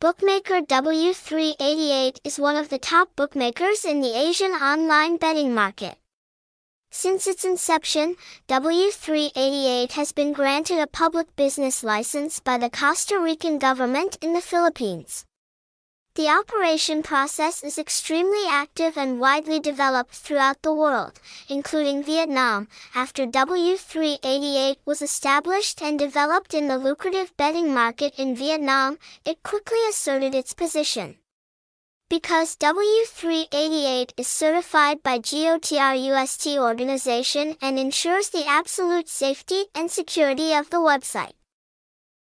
Bookmaker W388 is one of the top bookmakers in the Asian online betting market. Since its inception, W388 has been granted a public business license by the Costa Rican government in the Philippines. The operation process is extremely active and widely developed throughout the world, including Vietnam, after W388 was established and developed in the lucrative betting market in Vietnam, it quickly asserted its position. Because W388 is certified by GeoTrust organization and ensures the absolute safety and security of the website.